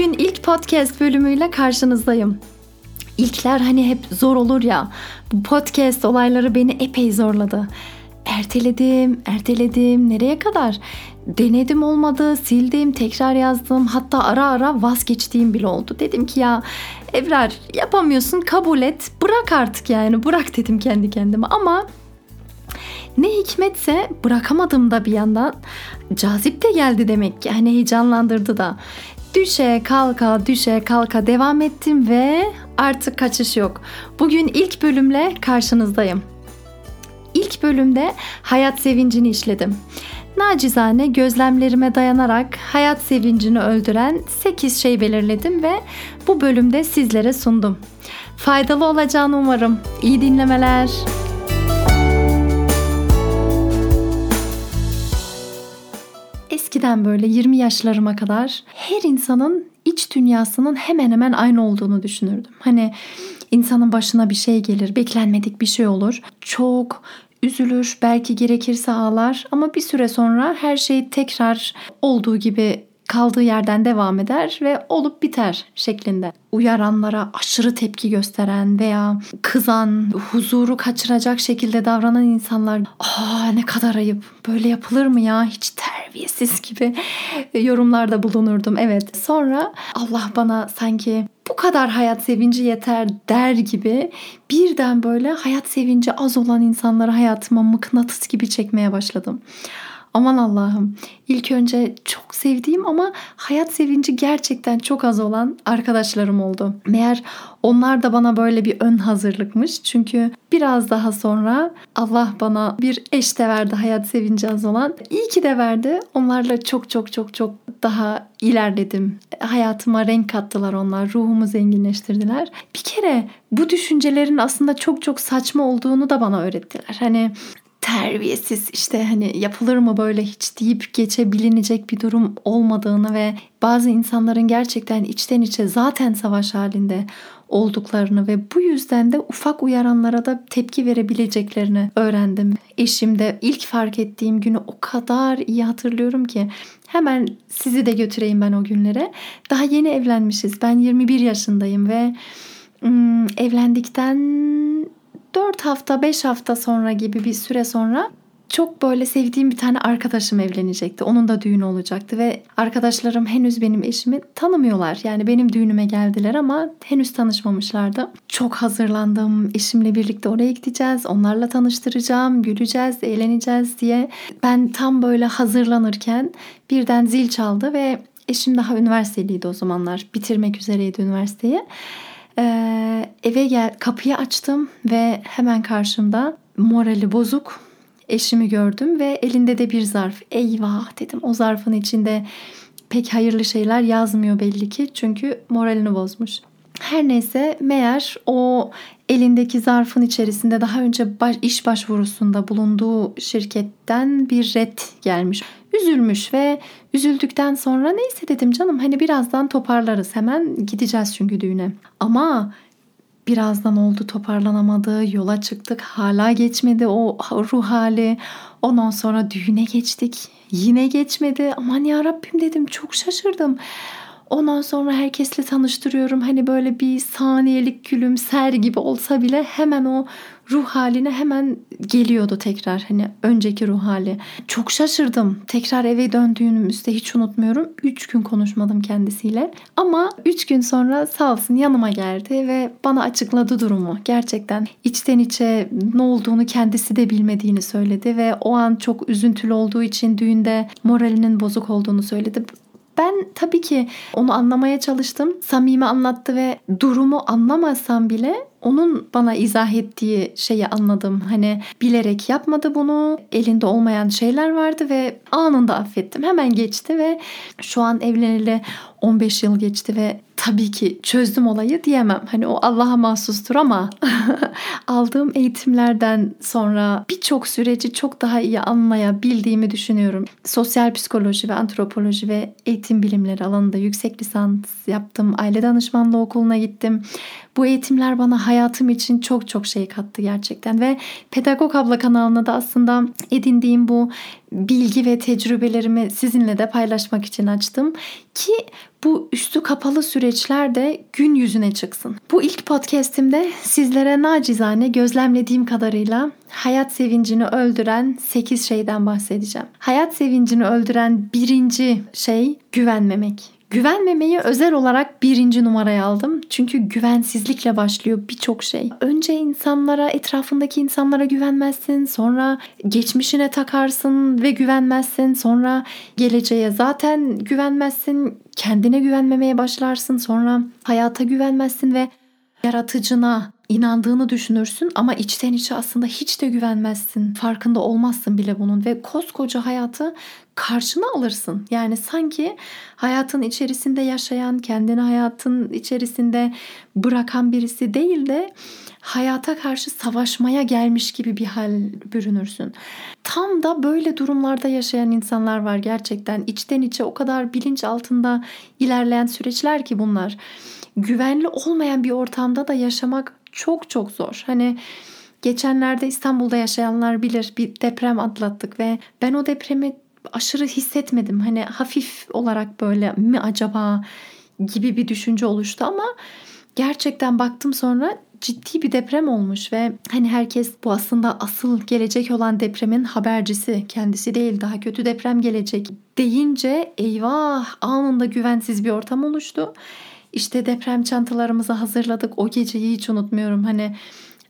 Bugün ilk podcast bölümüyle karşınızdayım. İlkler hani hep zor olur ya. Bu podcast olayları beni epey zorladı. Erteledim, erteledim. Nereye kadar? Denedim olmadı, sildim, tekrar yazdım. Hatta ara ara vazgeçtiğim bile oldu. Dedim ki ya Ebrar yapamıyorsun kabul et. Bırak artık yani. Bırak dedim kendi kendime. Ama ne hikmetse bırakamadım da bir yandan. Cazip de geldi demek ki. Hani heyecanlandırdı da. Düşe kalka düşe kalka devam ettim ve artık kaçış yok. Bugün ilk bölümle karşınızdayım. İlk bölümde hayat sevincini işledim. Nacizane gözlemlerime dayanarak hayat sevincini öldüren 8 şey belirledim ve bu bölümde sizlere sundum. Faydalı olacağını umarım. İyi dinlemeler. Eskiden böyle 20 yaşlarıma kadar her insanın iç dünyasının hemen hemen aynı olduğunu düşünürdüm. Hani insanın başına bir şey gelir, beklenmedik bir şey olur. Çok üzülür, belki gerekirse ağlar ama bir süre sonra her şey tekrar olduğu gibi kaldığı yerden devam eder ve olup biter şeklinde. Uyaranlara aşırı tepki gösteren veya kızan, huzuru kaçıracak şekilde davranan insanlar aa ne kadar ayıp böyle yapılır mı ya hiç terbiyesiz gibi yorumlarda bulunurdum. Evet sonra Allah bana sanki bu kadar hayat sevinci yeter der gibi birden böyle hayat sevinci az olan insanları hayatıma mıknatıs gibi çekmeye başladım. Aman Allah'ım. İlk önce çok sevdiğim ama hayat sevinci gerçekten çok az olan arkadaşlarım oldu. Meğer onlar da bana böyle bir ön hazırlıkmış. Çünkü biraz daha sonra Allah bana bir eş de verdi hayat sevinci az olan. İyi ki de verdi. Onlarla çok çok çok çok daha ilerledim. Hayatıma renk kattılar onlar. Ruhumu zenginleştirdiler. Bir kere bu düşüncelerin aslında çok çok saçma olduğunu da bana öğrettiler. Hani terbiyesiz işte hani yapılır mı böyle hiç deyip geçebilinecek bir durum olmadığını ve bazı insanların gerçekten içten içe zaten savaş halinde olduklarını ve bu yüzden de ufak uyaranlara da tepki verebileceklerini öğrendim. Eşimde ilk fark ettiğim günü o kadar iyi hatırlıyorum ki hemen sizi de götüreyim ben o günlere. Daha yeni evlenmişiz. Ben 21 yaşındayım ve ım, evlendikten 4 hafta 5 hafta sonra gibi bir süre sonra çok böyle sevdiğim bir tane arkadaşım evlenecekti. Onun da düğünü olacaktı ve arkadaşlarım henüz benim eşimi tanımıyorlar. Yani benim düğünüme geldiler ama henüz tanışmamışlardı. Çok hazırlandım. Eşimle birlikte oraya gideceğiz. Onlarla tanıştıracağım, güleceğiz, eğleneceğiz diye. Ben tam böyle hazırlanırken birden zil çaldı ve eşim daha üniversiteliydi o zamanlar. Bitirmek üzereydi üniversiteyi. Ee, eve gel kapıyı açtım ve hemen karşımda morali bozuk eşimi gördüm ve elinde de bir zarf. Eyvah dedim o zarfın içinde pek hayırlı şeyler yazmıyor belli ki çünkü moralini bozmuş. Her neyse meğer o elindeki zarfın içerisinde daha önce baş, iş başvurusunda bulunduğu şirketten bir red gelmiş. Üzülmüş ve üzüldükten sonra neyse dedim canım hani birazdan toparlarız. Hemen gideceğiz çünkü düğüne. Ama birazdan oldu toparlanamadı yola çıktık hala geçmedi o ruh hali. Ondan sonra düğüne geçtik yine geçmedi. Aman ya Rabbim dedim çok şaşırdım Ondan sonra herkesle tanıştırıyorum. Hani böyle bir saniyelik gülümser gibi olsa bile hemen o ruh haline hemen geliyordu tekrar. Hani önceki ruh hali. Çok şaşırdım. Tekrar eve döndüğümüzde hiç unutmuyorum. 3 gün konuşmadım kendisiyle. Ama 3 gün sonra sağ olsun yanıma geldi ve bana açıkladı durumu. Gerçekten içten içe ne olduğunu kendisi de bilmediğini söyledi ve o an çok üzüntülü olduğu için düğünde moralinin bozuk olduğunu söyledi. Ben tabii ki onu anlamaya çalıştım. Samimi anlattı ve durumu anlamasam bile onun bana izah ettiği şeyi anladım. Hani bilerek yapmadı bunu. Elinde olmayan şeyler vardı ve anında affettim. Hemen geçti ve şu an evleneli 15 yıl geçti ve tabii ki çözdüm olayı diyemem. Hani o Allah'a mahsustur ama aldığım eğitimlerden sonra birçok süreci çok daha iyi anlayabildiğimi düşünüyorum. Sosyal psikoloji ve antropoloji ve eğitim bilimleri alanında yüksek lisans yaptım. Aile danışmanlığı okuluna gittim. Bu eğitimler bana hayatım için çok çok şey kattı gerçekten ve Pedagog Abla kanalına da aslında edindiğim bu bilgi ve tecrübelerimi sizinle de paylaşmak için açtım ki bu üstü kapalı süreçler de gün yüzüne çıksın. Bu ilk podcast'imde sizlere nacizane gözlemlediğim kadarıyla hayat sevincini öldüren 8 şeyden bahsedeceğim. Hayat sevincini öldüren birinci şey güvenmemek. Güvenmemeyi özel olarak birinci numaraya aldım. Çünkü güvensizlikle başlıyor birçok şey. Önce insanlara, etrafındaki insanlara güvenmezsin. Sonra geçmişine takarsın ve güvenmezsin. Sonra geleceğe zaten güvenmezsin. Kendine güvenmemeye başlarsın. Sonra hayata güvenmezsin ve yaratıcına inandığını düşünürsün ama içten içe aslında hiç de güvenmezsin. Farkında olmazsın bile bunun ve koskoca hayatı karşına alırsın. Yani sanki hayatın içerisinde yaşayan, kendini hayatın içerisinde bırakan birisi değil de hayata karşı savaşmaya gelmiş gibi bir hal bürünürsün. Tam da böyle durumlarda yaşayan insanlar var gerçekten. içten içe o kadar bilinç altında ilerleyen süreçler ki bunlar. Güvenli olmayan bir ortamda da yaşamak çok çok zor. Hani geçenlerde İstanbul'da yaşayanlar bilir bir deprem atlattık ve ben o depremi aşırı hissetmedim. Hani hafif olarak böyle mi acaba gibi bir düşünce oluştu ama gerçekten baktım sonra ciddi bir deprem olmuş ve hani herkes bu aslında asıl gelecek olan depremin habercisi kendisi değil daha kötü deprem gelecek deyince eyvah anında güvensiz bir ortam oluştu. İşte deprem çantalarımızı hazırladık. O geceyi hiç unutmuyorum. Hani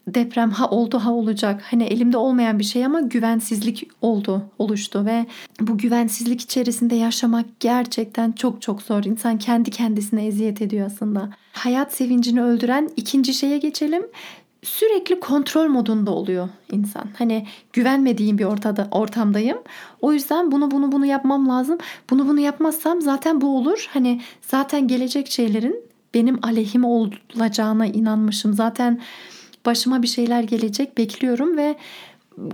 deprem ha oldu ha olacak. Hani elimde olmayan bir şey ama güvensizlik oldu, oluştu ve bu güvensizlik içerisinde yaşamak gerçekten çok çok zor. İnsan kendi kendisine eziyet ediyor aslında. Hayat sevincini öldüren ikinci şeye geçelim sürekli kontrol modunda oluyor insan. Hani güvenmediğim bir ortada ortamdayım. O yüzden bunu bunu bunu yapmam lazım. Bunu bunu yapmazsam zaten bu olur. Hani zaten gelecek şeylerin benim aleyhime olacağına inanmışım. Zaten başıma bir şeyler gelecek bekliyorum ve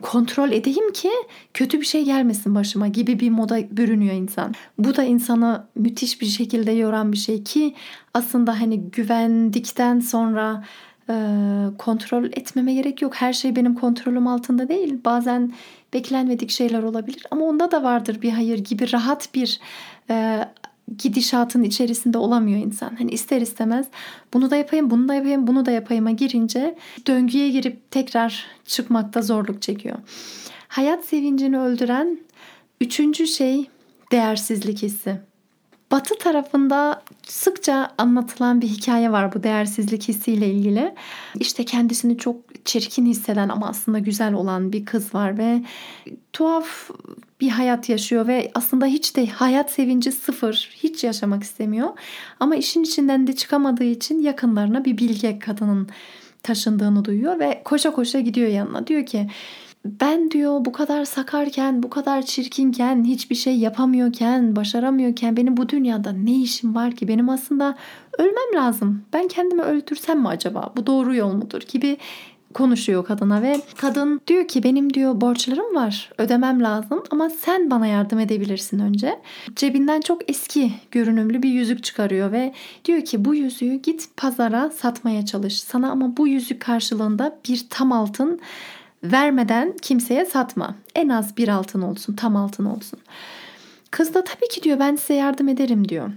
kontrol edeyim ki kötü bir şey gelmesin başıma gibi bir moda bürünüyor insan. Bu da insanı müthiş bir şekilde yoran bir şey ki aslında hani güvendikten sonra kontrol etmeme gerek yok. Her şey benim kontrolüm altında değil. Bazen beklenmedik şeyler olabilir ama onda da vardır bir hayır gibi rahat bir e, gidişatın içerisinde olamıyor insan. Hani ister istemez bunu da yapayım, bunu da yapayım, bunu da yapayım'a girince döngüye girip tekrar çıkmakta zorluk çekiyor. Hayat sevincini öldüren üçüncü şey değersizlik hissi. Batı tarafında sıkça anlatılan bir hikaye var bu değersizlik hissiyle ilgili. İşte kendisini çok çirkin hisseden ama aslında güzel olan bir kız var ve tuhaf bir hayat yaşıyor ve aslında hiç de hayat sevinci sıfır. Hiç yaşamak istemiyor. Ama işin içinden de çıkamadığı için yakınlarına bir bilge kadının taşındığını duyuyor ve koşa koşa gidiyor yanına. Diyor ki ben diyor bu kadar sakarken, bu kadar çirkinken, hiçbir şey yapamıyorken, başaramıyorken benim bu dünyada ne işim var ki? Benim aslında ölmem lazım. Ben kendimi öldürsem mi acaba? Bu doğru yol mudur? gibi konuşuyor kadına ve kadın diyor ki benim diyor borçlarım var ödemem lazım ama sen bana yardım edebilirsin önce. Cebinden çok eski görünümlü bir yüzük çıkarıyor ve diyor ki bu yüzüğü git pazara satmaya çalış. Sana ama bu yüzük karşılığında bir tam altın vermeden kimseye satma. En az bir altın olsun, tam altın olsun. Kız da tabii ki diyor ben size yardım ederim diyor.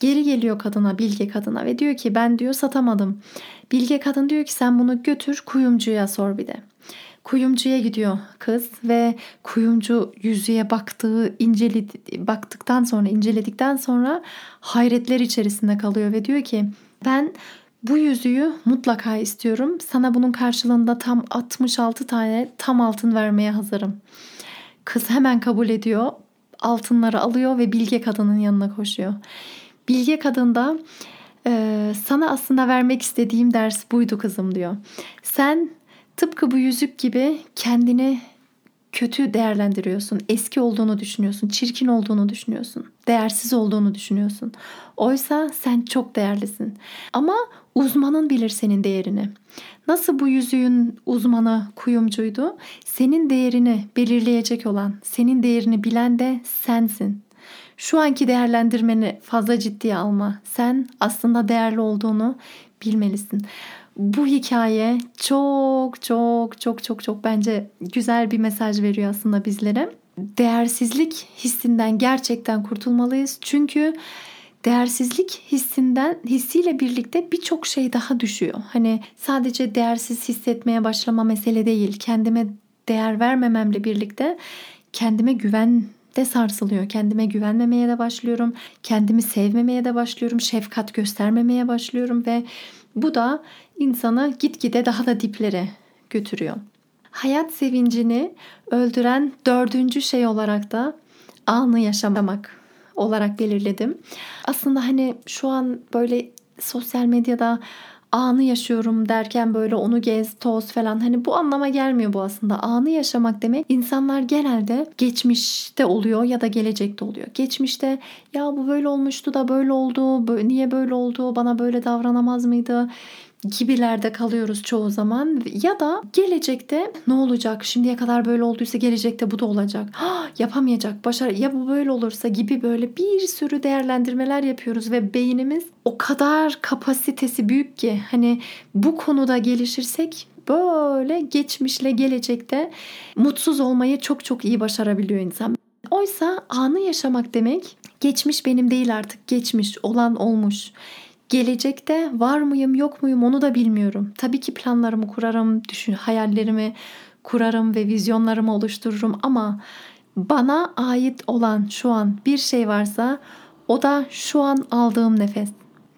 Geri geliyor kadına, bilge kadına ve diyor ki ben diyor satamadım. Bilge kadın diyor ki sen bunu götür kuyumcuya sor bir de. Kuyumcuya gidiyor kız ve kuyumcu yüzüğe baktığı, inceledi, baktıktan sonra, inceledikten sonra hayretler içerisinde kalıyor ve diyor ki ben bu yüzüğü mutlaka istiyorum. Sana bunun karşılığında tam 66 tane tam altın vermeye hazırım. Kız hemen kabul ediyor. Altınları alıyor ve bilge kadının yanına koşuyor. Bilge kadın da Ee, sana aslında vermek istediğim ders buydu kızım diyor. Sen tıpkı bu yüzük gibi kendini kötü değerlendiriyorsun. Eski olduğunu düşünüyorsun, çirkin olduğunu düşünüyorsun, değersiz olduğunu düşünüyorsun. Oysa sen çok değerlisin. Ama uzmanın bilir senin değerini. Nasıl bu yüzüğün uzmanı kuyumcuydu? Senin değerini belirleyecek olan, senin değerini bilen de sensin. Şu anki değerlendirmeni fazla ciddiye alma. Sen aslında değerli olduğunu bilmelisin. Bu hikaye çok çok çok çok çok bence güzel bir mesaj veriyor aslında bizlere. Değersizlik hissinden gerçekten kurtulmalıyız. Çünkü değersizlik hissinden hissiyle birlikte birçok şey daha düşüyor. Hani sadece değersiz hissetmeye başlama mesele değil. Kendime değer vermememle birlikte kendime güven de sarsılıyor. Kendime güvenmemeye de başlıyorum. Kendimi sevmemeye de başlıyorum. Şefkat göstermemeye başlıyorum ve bu da insanı gitgide daha da diplere götürüyor. Hayat sevincini öldüren dördüncü şey olarak da anı yaşamak olarak belirledim. Aslında hani şu an böyle sosyal medyada anı yaşıyorum derken böyle onu gez, toz falan hani bu anlama gelmiyor bu aslında. Anı yaşamak demek insanlar genelde geçmişte oluyor ya da gelecekte oluyor. Geçmişte ya bu böyle olmuştu da böyle oldu, niye böyle oldu, bana böyle davranamaz mıydı? Gibilerde kalıyoruz çoğu zaman ya da gelecekte ne olacak şimdiye kadar böyle olduysa gelecekte bu da olacak ha, yapamayacak başar ya bu böyle olursa gibi böyle bir sürü değerlendirmeler yapıyoruz ve beynimiz o kadar kapasitesi büyük ki hani bu konuda gelişirsek böyle geçmişle gelecekte mutsuz olmayı çok çok iyi başarabiliyor insan. Oysa anı yaşamak demek geçmiş benim değil artık geçmiş olan olmuş. Gelecekte var mıyım yok muyum onu da bilmiyorum. Tabii ki planlarımı kurarım, düşün, hayallerimi kurarım ve vizyonlarımı oluştururum ama bana ait olan şu an bir şey varsa o da şu an aldığım nefes.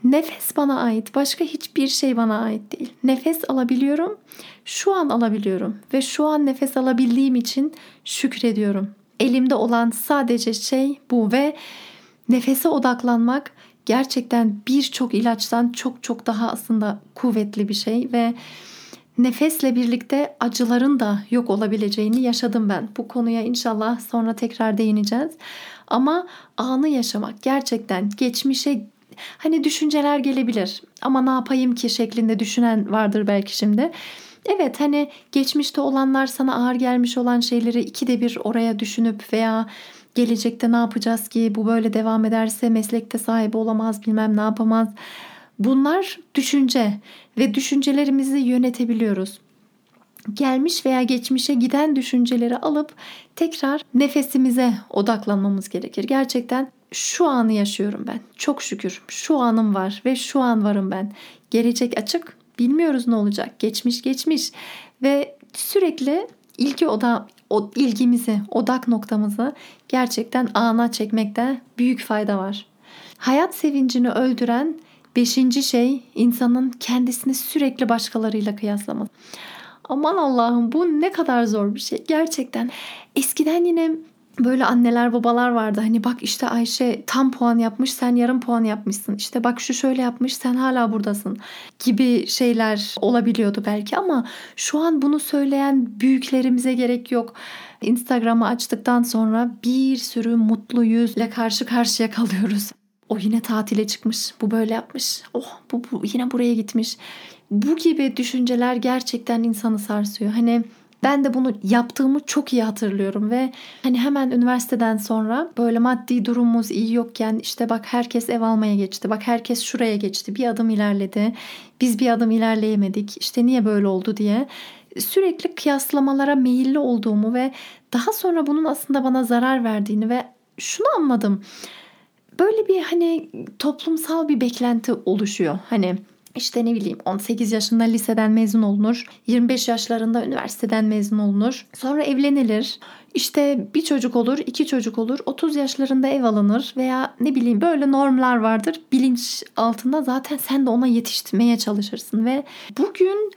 Nefes bana ait. Başka hiçbir şey bana ait değil. Nefes alabiliyorum. Şu an alabiliyorum ve şu an nefes alabildiğim için şükrediyorum. Elimde olan sadece şey bu ve nefese odaklanmak gerçekten birçok ilaçtan çok çok daha aslında kuvvetli bir şey ve nefesle birlikte acıların da yok olabileceğini yaşadım ben. Bu konuya inşallah sonra tekrar değineceğiz. Ama anı yaşamak gerçekten geçmişe hani düşünceler gelebilir ama ne yapayım ki şeklinde düşünen vardır belki şimdi. Evet hani geçmişte olanlar sana ağır gelmiş olan şeyleri ikide bir oraya düşünüp veya gelecekte ne yapacağız ki bu böyle devam ederse meslekte sahibi olamaz bilmem ne yapamaz. Bunlar düşünce ve düşüncelerimizi yönetebiliyoruz. Gelmiş veya geçmişe giden düşünceleri alıp tekrar nefesimize odaklanmamız gerekir. Gerçekten şu anı yaşıyorum ben. Çok şükür şu anım var ve şu an varım ben. Gelecek açık. Bilmiyoruz ne olacak. Geçmiş geçmiş ve sürekli ilgi oda o ilgimizi, odak noktamızı gerçekten ana çekmekte büyük fayda var. Hayat sevincini öldüren beşinci şey insanın kendisini sürekli başkalarıyla kıyaslaması. Aman Allah'ım bu ne kadar zor bir şey gerçekten. Eskiden yine böyle anneler babalar vardı. Hani bak işte Ayşe tam puan yapmış sen yarım puan yapmışsın. İşte bak şu şöyle yapmış sen hala buradasın gibi şeyler olabiliyordu belki ama şu an bunu söyleyen büyüklerimize gerek yok. Instagram'ı açtıktan sonra bir sürü mutlu yüzle karşı karşıya kalıyoruz. O yine tatile çıkmış, bu böyle yapmış. Oh bu, bu yine buraya gitmiş. Bu gibi düşünceler gerçekten insanı sarsıyor. Hani ben de bunu yaptığımı çok iyi hatırlıyorum ve hani hemen üniversiteden sonra böyle maddi durumumuz iyi yokken işte bak herkes ev almaya geçti. Bak herkes şuraya geçti. Bir adım ilerledi. Biz bir adım ilerleyemedik. İşte niye böyle oldu diye sürekli kıyaslamalara meyilli olduğumu ve daha sonra bunun aslında bana zarar verdiğini ve şunu anladım. Böyle bir hani toplumsal bir beklenti oluşuyor. Hani işte ne bileyim 18 yaşında liseden mezun olunur. 25 yaşlarında üniversiteden mezun olunur. Sonra evlenilir. İşte bir çocuk olur, iki çocuk olur. 30 yaşlarında ev alınır veya ne bileyim böyle normlar vardır. Bilinç altında zaten sen de ona yetiştirmeye çalışırsın ve bugün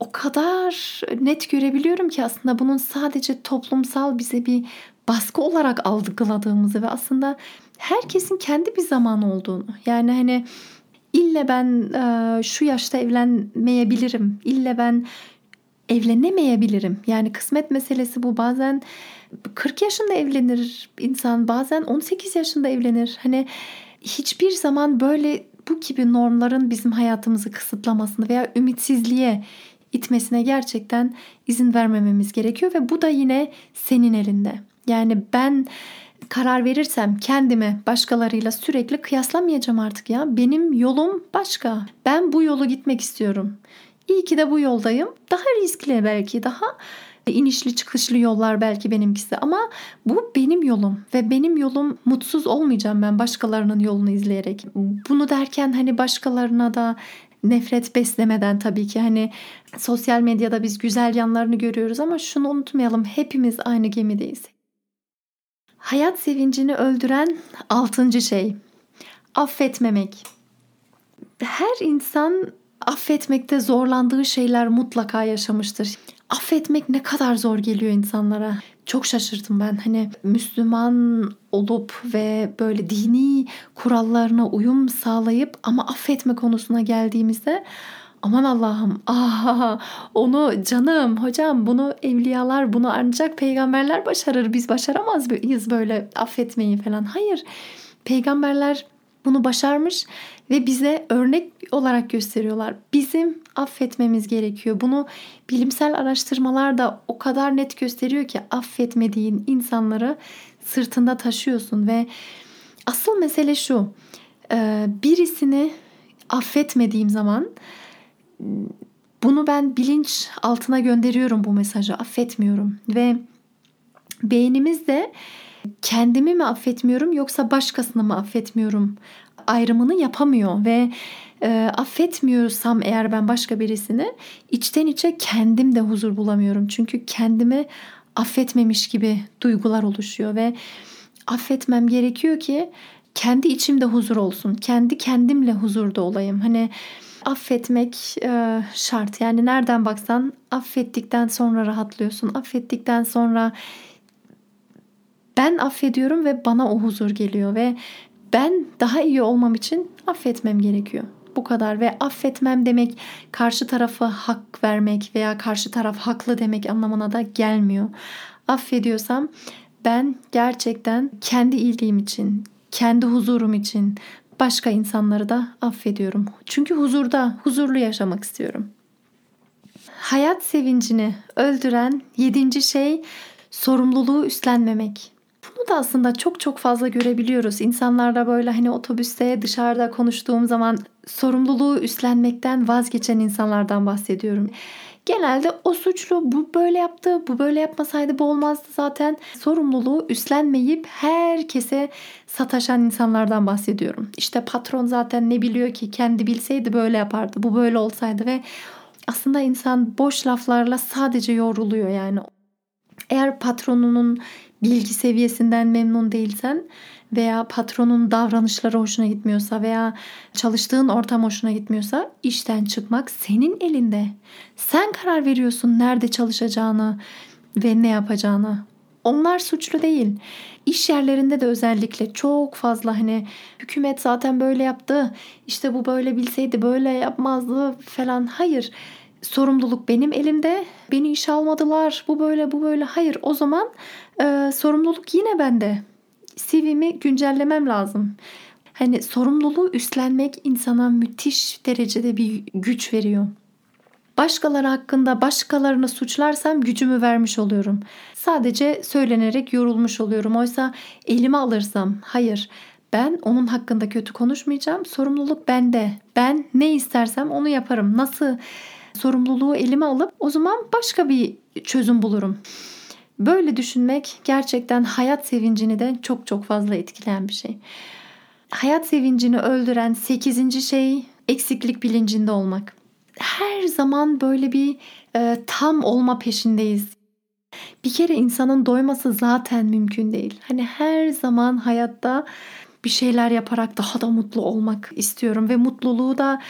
o kadar net görebiliyorum ki aslında bunun sadece toplumsal bize bir baskı olarak algıladığımızı ve aslında herkesin kendi bir zamanı olduğunu. Yani hani ille ben e, şu yaşta evlenmeyebilirim. İlle ben evlenemeyebilirim. Yani kısmet meselesi bu. Bazen 40 yaşında evlenir insan, bazen 18 yaşında evlenir. Hani hiçbir zaman böyle bu gibi normların bizim hayatımızı kısıtlamasını veya ümitsizliğe itmesine gerçekten izin vermememiz gerekiyor ve bu da yine senin elinde. Yani ben karar verirsem kendime başkalarıyla sürekli kıyaslamayacağım artık ya. Benim yolum başka. Ben bu yolu gitmek istiyorum. İyi ki de bu yoldayım. Daha riskli belki, daha inişli çıkışlı yollar belki benimkisi ama bu benim yolum ve benim yolum mutsuz olmayacağım ben başkalarının yolunu izleyerek. Bunu derken hani başkalarına da nefret beslemeden tabii ki hani sosyal medyada biz güzel yanlarını görüyoruz ama şunu unutmayalım hepimiz aynı gemideyiz. Hayat sevincini öldüren altıncı şey affetmemek. Her insan affetmekte zorlandığı şeyler mutlaka yaşamıştır. Affetmek ne kadar zor geliyor insanlara. Çok şaşırdım ben. Hani Müslüman olup ve böyle dini kurallarına uyum sağlayıp ama affetme konusuna geldiğimizde aman Allah'ım ah onu canım hocam bunu evliyalar bunu ancak peygamberler başarır biz başaramaz mıyız böyle affetmeyi falan hayır peygamberler bunu başarmış ve bize örnek olarak gösteriyorlar. Bizim affetmemiz gerekiyor. Bunu bilimsel araştırmalar da o kadar net gösteriyor ki affetmediğin insanları sırtında taşıyorsun ve asıl mesele şu. Birisini affetmediğim zaman bunu ben bilinç altına gönderiyorum bu mesajı. Affetmiyorum ve beynimiz de kendimi mi affetmiyorum yoksa başkasını mı affetmiyorum ayrımını yapamıyor ve e, affetmiyorsam eğer ben başka birisini içten içe kendim de huzur bulamıyorum. Çünkü kendimi affetmemiş gibi duygular oluşuyor ve affetmem gerekiyor ki kendi içimde huzur olsun. Kendi kendimle huzurda olayım. Hani affetmek e, şart. Yani nereden baksan affettikten sonra rahatlıyorsun. Affettikten sonra ben affediyorum ve bana o huzur geliyor ve ben daha iyi olmam için affetmem gerekiyor. Bu kadar ve affetmem demek karşı tarafa hak vermek veya karşı taraf haklı demek anlamına da gelmiyor. Affediyorsam ben gerçekten kendi iyiliğim için, kendi huzurum için başka insanları da affediyorum. Çünkü huzurda, huzurlu yaşamak istiyorum. Hayat sevincini öldüren yedinci şey sorumluluğu üstlenmemek. Bunu da aslında çok çok fazla görebiliyoruz. İnsanlarla böyle hani otobüste dışarıda konuştuğum zaman sorumluluğu üstlenmekten vazgeçen insanlardan bahsediyorum. Genelde o suçlu bu böyle yaptı, bu böyle yapmasaydı bu olmazdı zaten. Sorumluluğu üstlenmeyip herkese sataşan insanlardan bahsediyorum. İşte patron zaten ne biliyor ki kendi bilseydi böyle yapardı, bu böyle olsaydı ve aslında insan boş laflarla sadece yoruluyor yani. Eğer patronunun bilgi seviyesinden memnun değilsen veya patronun davranışları hoşuna gitmiyorsa veya çalıştığın ortam hoşuna gitmiyorsa işten çıkmak senin elinde. Sen karar veriyorsun nerede çalışacağını ve ne yapacağını. Onlar suçlu değil. İş yerlerinde de özellikle çok fazla hani hükümet zaten böyle yaptı. İşte bu böyle bilseydi böyle yapmazdı falan. Hayır sorumluluk benim elimde. Beni iş almadılar. Bu böyle bu böyle. Hayır o zaman e, sorumluluk yine bende. CV'mi güncellemem lazım. Hani sorumluluğu üstlenmek insana müthiş derecede bir güç veriyor. Başkaları hakkında başkalarını suçlarsam gücümü vermiş oluyorum. Sadece söylenerek yorulmuş oluyorum. Oysa elime alırsam hayır ben onun hakkında kötü konuşmayacağım. Sorumluluk bende. Ben ne istersem onu yaparım. Nasıl sorumluluğu elime alıp o zaman başka bir çözüm bulurum. Böyle düşünmek gerçekten hayat sevincini de çok çok fazla etkileyen bir şey. Hayat sevincini öldüren 8. şey eksiklik bilincinde olmak. Her zaman böyle bir e, tam olma peşindeyiz. Bir kere insanın doyması zaten mümkün değil. Hani her zaman hayatta bir şeyler yaparak daha da mutlu olmak istiyorum ve mutluluğu da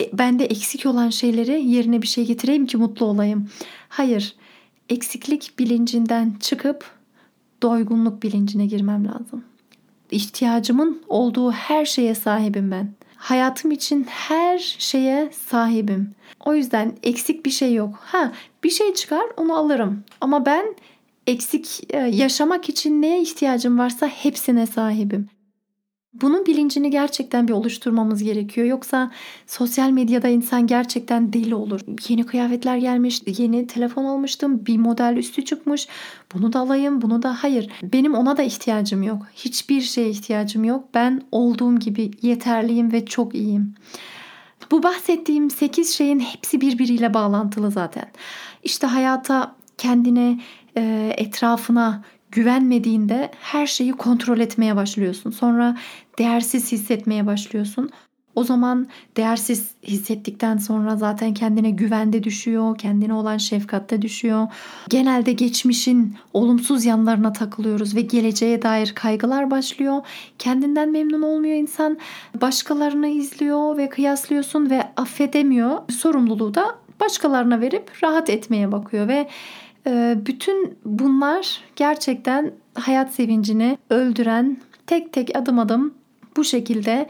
e, bende eksik olan şeyleri yerine bir şey getireyim ki mutlu olayım. Hayır, eksiklik bilincinden çıkıp doygunluk bilincine girmem lazım. İhtiyacımın olduğu her şeye sahibim ben. hayatım için her şeye sahibim. O yüzden eksik bir şey yok. Ha bir şey çıkar onu alırım. Ama ben eksik e, yaşamak için neye ihtiyacım varsa hepsine sahibim. Bunun bilincini gerçekten bir oluşturmamız gerekiyor. Yoksa sosyal medyada insan gerçekten deli olur. Yeni kıyafetler gelmiş, yeni telefon almıştım, bir model üstü çıkmış. Bunu da alayım, bunu da hayır. Benim ona da ihtiyacım yok. Hiçbir şeye ihtiyacım yok. Ben olduğum gibi yeterliyim ve çok iyiyim. Bu bahsettiğim 8 şeyin hepsi birbiriyle bağlantılı zaten. İşte hayata, kendine, etrafına güvenmediğinde her şeyi kontrol etmeye başlıyorsun. Sonra değersiz hissetmeye başlıyorsun. O zaman değersiz hissettikten sonra zaten kendine güvende düşüyor, kendine olan şefkatte düşüyor. Genelde geçmişin olumsuz yanlarına takılıyoruz ve geleceğe dair kaygılar başlıyor. Kendinden memnun olmuyor insan. Başkalarını izliyor ve kıyaslıyorsun ve affedemiyor. Sorumluluğu da başkalarına verip rahat etmeye bakıyor ve bütün bunlar gerçekten hayat sevincini öldüren, tek tek adım adım bu şekilde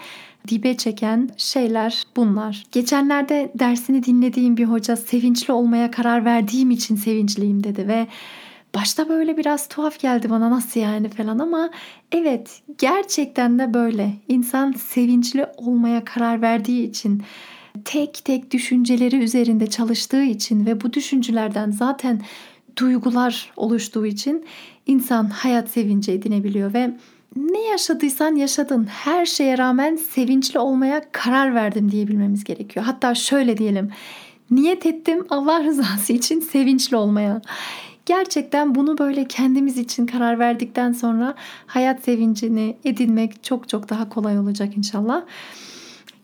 dibe çeken şeyler bunlar. Geçenlerde dersini dinlediğim bir hoca sevinçli olmaya karar verdiğim için sevinçliyim dedi ve başta böyle biraz tuhaf geldi bana nasıl yani falan ama evet gerçekten de böyle. İnsan sevinçli olmaya karar verdiği için tek tek düşünceleri üzerinde çalıştığı için ve bu düşüncelerden zaten duygular oluştuğu için insan hayat sevinci edinebiliyor ve ne yaşadıysan yaşadın. Her şeye rağmen sevinçli olmaya karar verdim diyebilmemiz gerekiyor. Hatta şöyle diyelim. Niyet ettim Allah rızası için sevinçli olmaya. Gerçekten bunu böyle kendimiz için karar verdikten sonra hayat sevincini edinmek çok çok daha kolay olacak inşallah.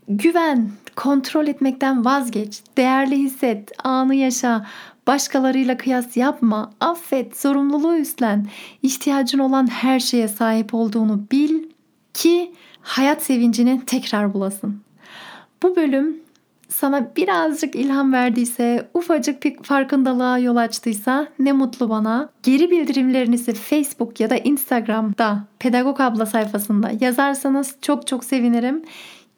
Güven, kontrol etmekten vazgeç, değerli hisset, anı yaşa. Başkalarıyla kıyas yapma, affet, sorumluluğu üstlen. İhtiyacın olan her şeye sahip olduğunu bil ki hayat sevincini tekrar bulasın. Bu bölüm sana birazcık ilham verdiyse, ufacık bir farkındalığa yol açtıysa ne mutlu bana. Geri bildirimlerinizi Facebook ya da Instagram'da Pedagog Abla sayfasında yazarsanız çok çok sevinirim.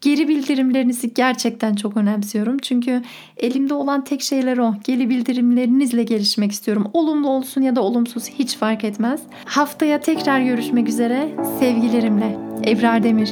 Geri bildirimlerinizi gerçekten çok önemsiyorum. Çünkü elimde olan tek şeyler o. Geri bildirimlerinizle gelişmek istiyorum. Olumlu olsun ya da olumsuz hiç fark etmez. Haftaya tekrar görüşmek üzere. Sevgilerimle. Ebrar Demir.